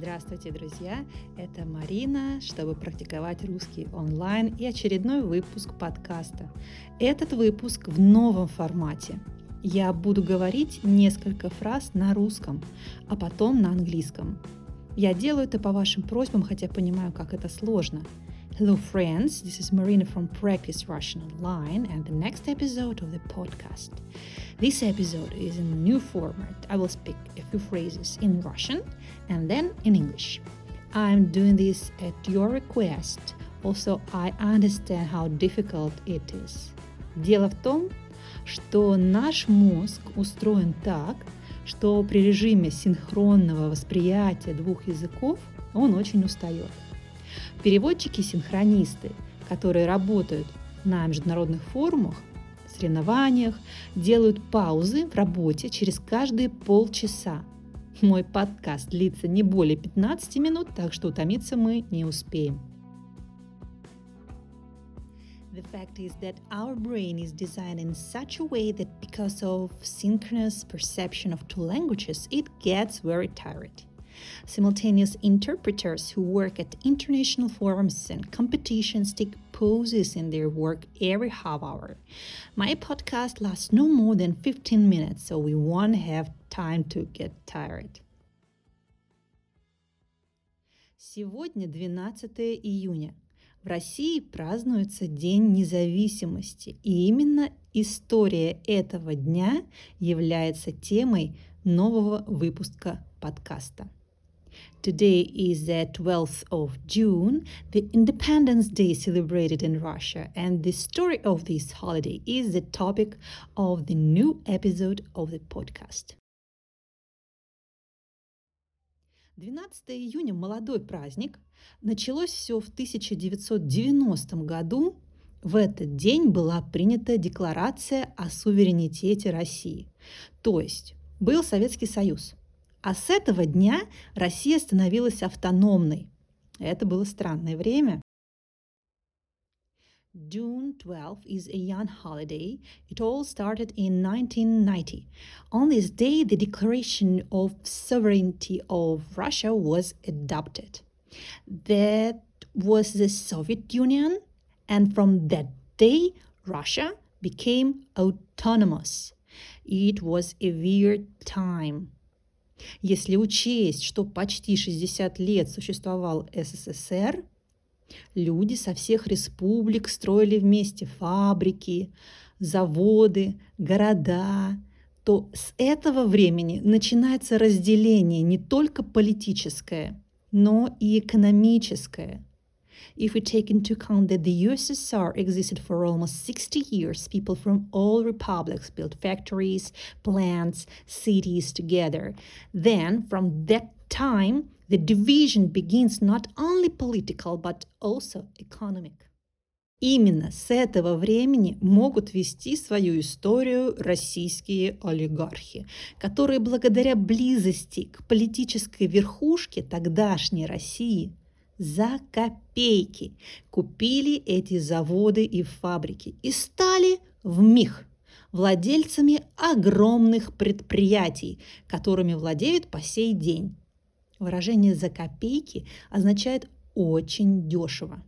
Здравствуйте, друзья! Это Марина, чтобы практиковать русский онлайн и очередной выпуск подкаста. Этот выпуск в новом формате. Я буду говорить несколько фраз на русском, а потом на английском. Я делаю это по вашим просьбам, хотя понимаю, как это сложно – Hello, friends. This is Marina from Practice Russian Online and the next episode of the podcast. This episode is in a new format. I will speak a few phrases in Russian and then in English. I'm doing this at your request. Also, I understand how difficult it is. Дело в том, что наш мозг устроен так, что при режиме синхронного восприятия двух языков он очень устает. Переводчики-синхронисты, которые работают на международных форумах, соревнованиях, делают паузы в работе через каждые полчаса. Мой подкаст длится не более 15 минут, так что утомиться мы не успеем. The fact is that our brain is designed in such a way that because of synchronous perception of two languages, it gets very tired. Simultaneous interpreters who work at international forums and competitions take pauses in their work every half hour. My podcast lasts no more than 15 minutes, so we won't have time to get tired. Сегодня 12 июня. В России празднуется День независимости, и именно история этого дня является темой нового выпуска подкаста. Today is the 12th of June, the Independence Day celebrated in Russia, and the story of this holiday is the topic of the new episode of the podcast. 12 июня – молодой праздник. Началось все в 1990 году. В этот день была принята Декларация о суверенитете России. То есть был Советский Союз – А с этого дня Россия становилась автономной. Это было странное время. June 12 is a young holiday. It all started in 1990. On this day, the Declaration of Sovereignty of Russia was adopted. That was the Soviet Union, and from that day, Russia became autonomous. It was a weird time. Если учесть, что почти 60 лет существовал СССР, люди со всех республик строили вместе фабрики, заводы, города, то с этого времени начинается разделение не только политическое, но и экономическое – If we take into account that the USSR existed for almost 60 years, people from all republics built factories, plants, cities together. Then, from that time, the division begins not only political, but also economic. Именно с этого времени могут вести свою историю российские олигархи, которые благодаря близости к политической верхушке тогдашней России – за копейки купили эти заводы и фабрики и стали в миг владельцами огромных предприятий, которыми владеют по сей день. Выражение «за копейки» означает «очень дешево».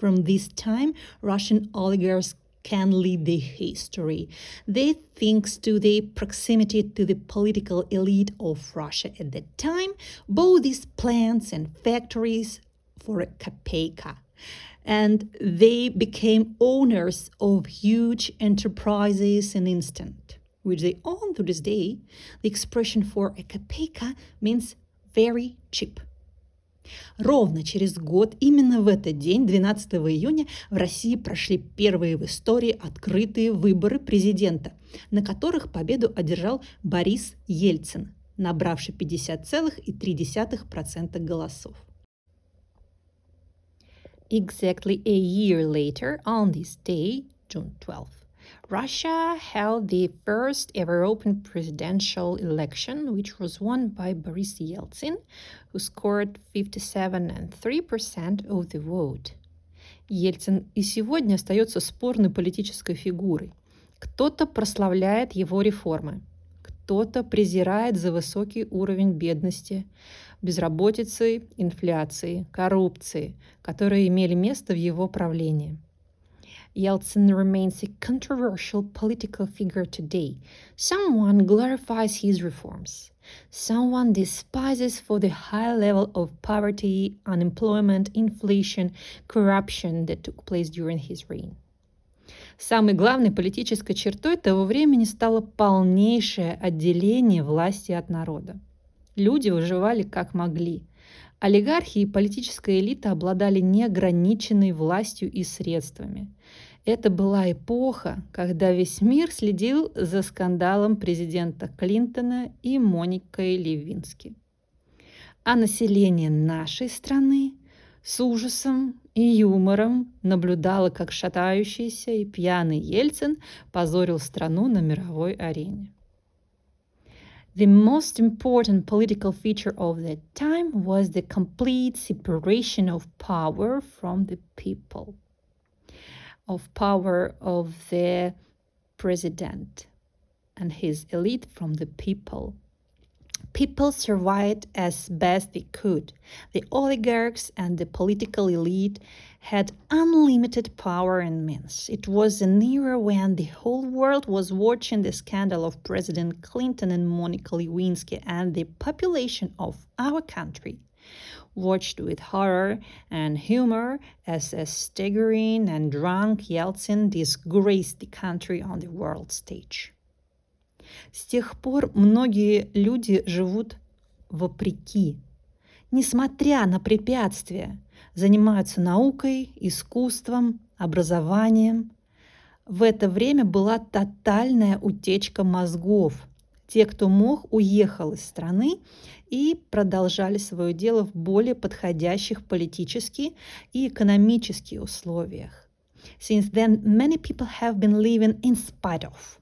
From this time, Russian oligarchs can lead the history. They, thanks to the proximity to the political elite of Russia at that time, bought these plants and factories for a kapeka. And they became owners of huge enterprises in instant, which they own to this day. The expression for a kapeka means very cheap. Ровно через год, именно в этот день, 12 июня, в России прошли первые в истории открытые выборы президента, на которых победу одержал Борис Ельцин, набравший 50,3% голосов. Exactly a year later, on this day, June 12th, Russia held the first ever open presidential election, which was won by Boris Yeltsin, who scored 57.3% of the vote. Ельцин и сегодня остается спорной политической фигурой. Кто-то прославляет его реформы, кто-то презирает за высокий уровень бедности, безработицы, инфляции, коррупции, которые имели место в его правлении. Yeltsin remains a controversial political figure today. Someone glorifies his reforms. Someone despises for the high level of poverty, unemployment, inflation, corruption that took place during his reign. Самой главной политической чертой того времени стало полнейшее отделение власти от народа. Люди выживали как могли. Олигархи и политическая элита обладали неограниченной властью и средствами. Это была эпоха, когда весь мир следил за скандалом президента Клинтона и Моникой Левински. А население нашей страны с ужасом и юмором наблюдало, как шатающийся и пьяный Ельцин позорил страну на мировой арене. The most important political feature of that time was the complete separation of power from the people. of power of the president and his elite from the people. People survived as best they could. The oligarchs and the political elite had unlimited power and means. It was an era when the whole world was watching the scandal of President Clinton and Monica Lewinsky, and the population of our country watched with horror and humor as a staggering and drunk Yeltsin disgraced the country on the world stage. С тех пор многие люди живут вопреки, несмотря на препятствия, занимаются наукой, искусством, образованием. В это время была тотальная утечка мозгов. Те, кто мог, уехал из страны и продолжали свое дело в более подходящих политически и экономически условиях. Since then, many people have been living in spite of.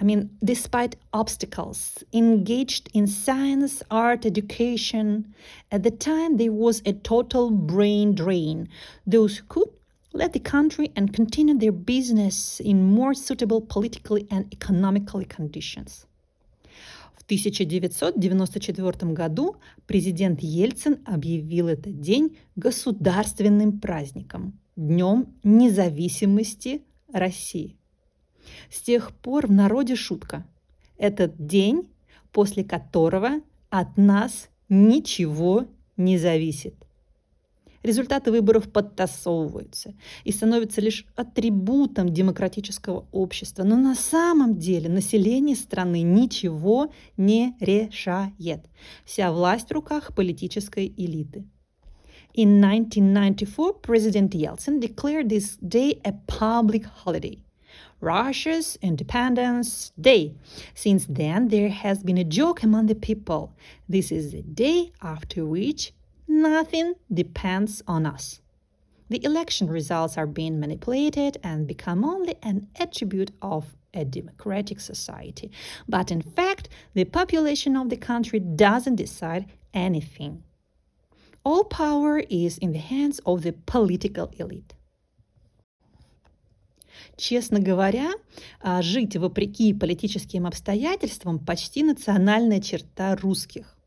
I mean, despite obstacles, engaged in science, art, education. At the time, there was a total brain drain. Those who could left the country and continued their business in more suitable politically and economically conditions. В 1994 году президент Ельцин объявил этот день государственным праздником, Днем независимости России. С тех пор в народе шутка. Этот день, после которого от нас ничего не зависит. Результаты выборов подтасовываются и становятся лишь атрибутом демократического общества. Но на самом деле население страны ничего не решает. Вся власть в руках политической элиты. In 1994, President Yeltsin declared this day a public holiday. Russia's Independence Day. Since then, there has been a joke among the people. This is the day after which Nothing depends on us. The election results are being manipulated and become only an attribute of a democratic society. But in fact, the population of the country doesn't decide anything. All power is in the hands of the political elite. Честно говоря, жить вопреки политическим обстоятельствам почти национальная черта русских.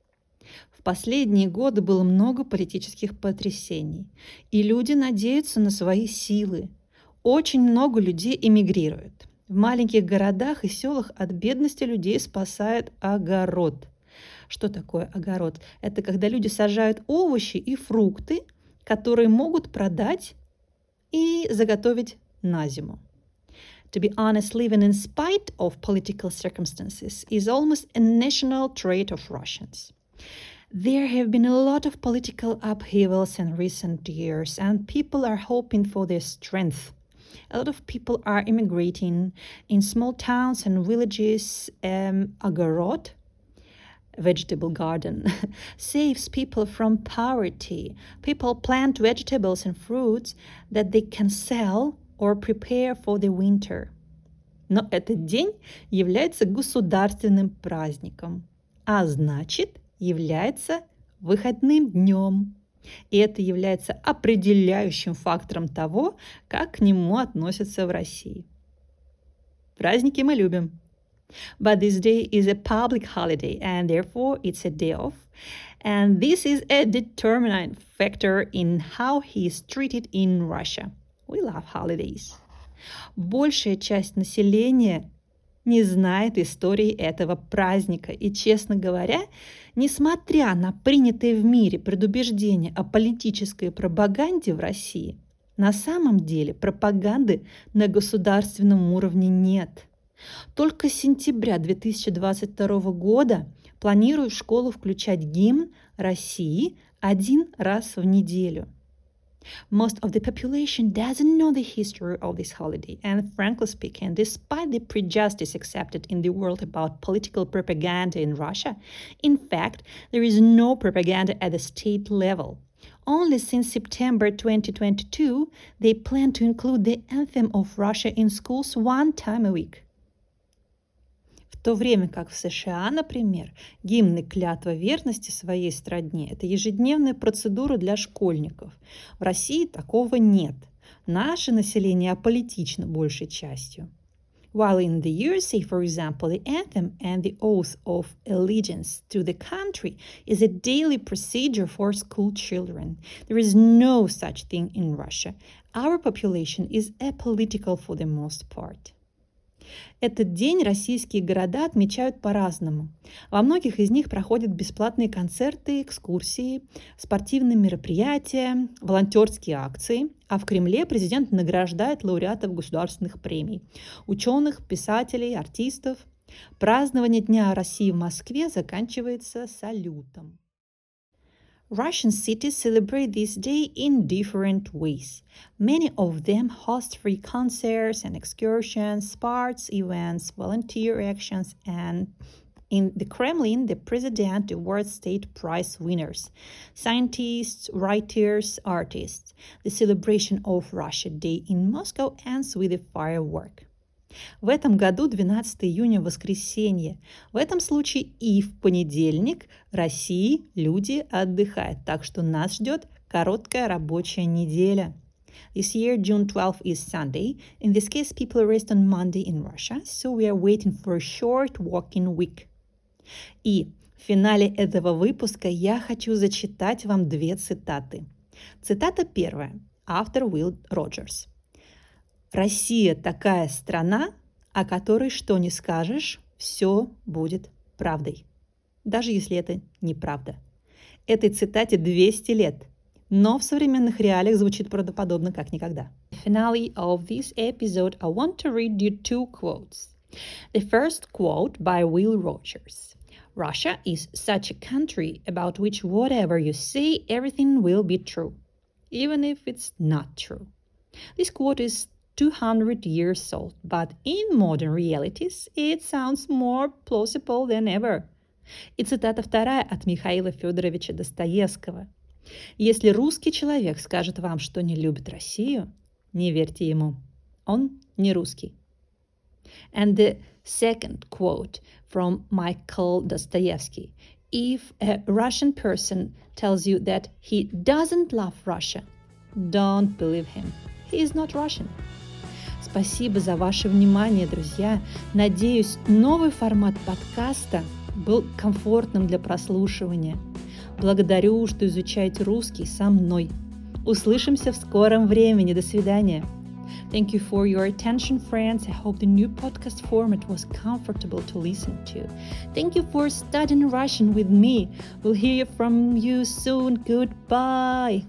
последние годы было много политических потрясений, и люди надеются на свои силы. Очень много людей эмигрируют. В маленьких городах и селах от бедности людей спасает огород. Что такое огород? Это когда люди сажают овощи и фрукты, которые могут продать и заготовить на зиму. To be honest, living in spite of political circumstances is almost a national trait of Russians. There have been a lot of political upheavals in recent years, and people are hoping for their strength. A lot of people are immigrating in small towns and villages. Um, Agorot, vegetable garden, saves people from poverty. People plant vegetables and fruits that they can sell or prepare for the winter. Но этот день является государственным праздником, а значит – является выходным днем. И это является определяющим фактором того, как к нему относятся в России. Праздники мы любим. But this day is a public holiday and therefore it's a day off. And this is a determinant factor in how he is treated in Russia. We love holidays. Большая часть населения не знает истории этого праздника. И, честно говоря, несмотря на принятые в мире предубеждения о политической пропаганде в России, на самом деле пропаганды на государственном уровне нет. Только с сентября 2022 года планируют в школу включать гимн России один раз в неделю – Most of the population doesn't know the history of this holiday, and frankly speaking, despite the prejudice accepted in the world about political propaganda in Russia, in fact, there is no propaganda at the state level. Only since September 2022, they plan to include the anthem of Russia in schools one time a week. То время как в США, например, гимн и клятва верности своей стране – это ежедневная процедура для школьников. В России такого нет. Наше население аполитично большей частью. While in the USA, for example, the anthem and the oath of allegiance to the country is a daily procedure for school children. There is no such thing in Russia. Our population is apolitical for the most part. Этот день российские города отмечают по-разному. Во многих из них проходят бесплатные концерты, экскурсии, спортивные мероприятия, волонтерские акции, а в Кремле президент награждает лауреатов государственных премий, ученых, писателей, артистов. Празднование Дня России в Москве заканчивается салютом. Russian cities celebrate this day in different ways. Many of them host free concerts and excursions, sports events, volunteer actions, and in the Kremlin, the president awards state prize winners, scientists, writers, artists. The celebration of Russia Day in Moscow ends with a firework. В этом году 12 июня воскресенье. В этом случае и в понедельник России люди отдыхают, так что нас ждет короткая рабочая неделя. This year, June 12 is Sunday. In this case, people rest on Monday in Russia, so we are waiting for a short working week. И в финале этого выпуска я хочу зачитать вам две цитаты. Цитата первая. Автор Уилл Роджерс. Россия такая страна, о которой что ни скажешь, все будет правдой. Даже если это неправда. Этой цитате 200 лет, но в современных реалиях звучит правдоподобно как никогда. Finale of this episode, I want to read you two quotes. The first quote by Will Rogers. Russia is such a country about which whatever you say, everything will be true, even if it's not true. This quote is 200 years old, but in modern realities it sounds more plausible than ever. И цитата вторая от Михаила Федоровича Достоевского. Если русский человек скажет вам, что не любит Россию, не верьте ему. Он не русский. And the second quote from Michael Dostoevsky. If a Russian person tells you that he doesn't love Russia, don't believe him. He is not Russian. Спасибо за ваше внимание, друзья. Надеюсь, новый формат подкаста был комфортным для прослушивания. Благодарю, что изучаете русский со мной. Услышимся в скором времени. До свидания. Thank you for your attention, friends. I hope the new podcast format was comfortable to listen to. Thank you for studying Russian with me. We'll hear from you soon. Goodbye.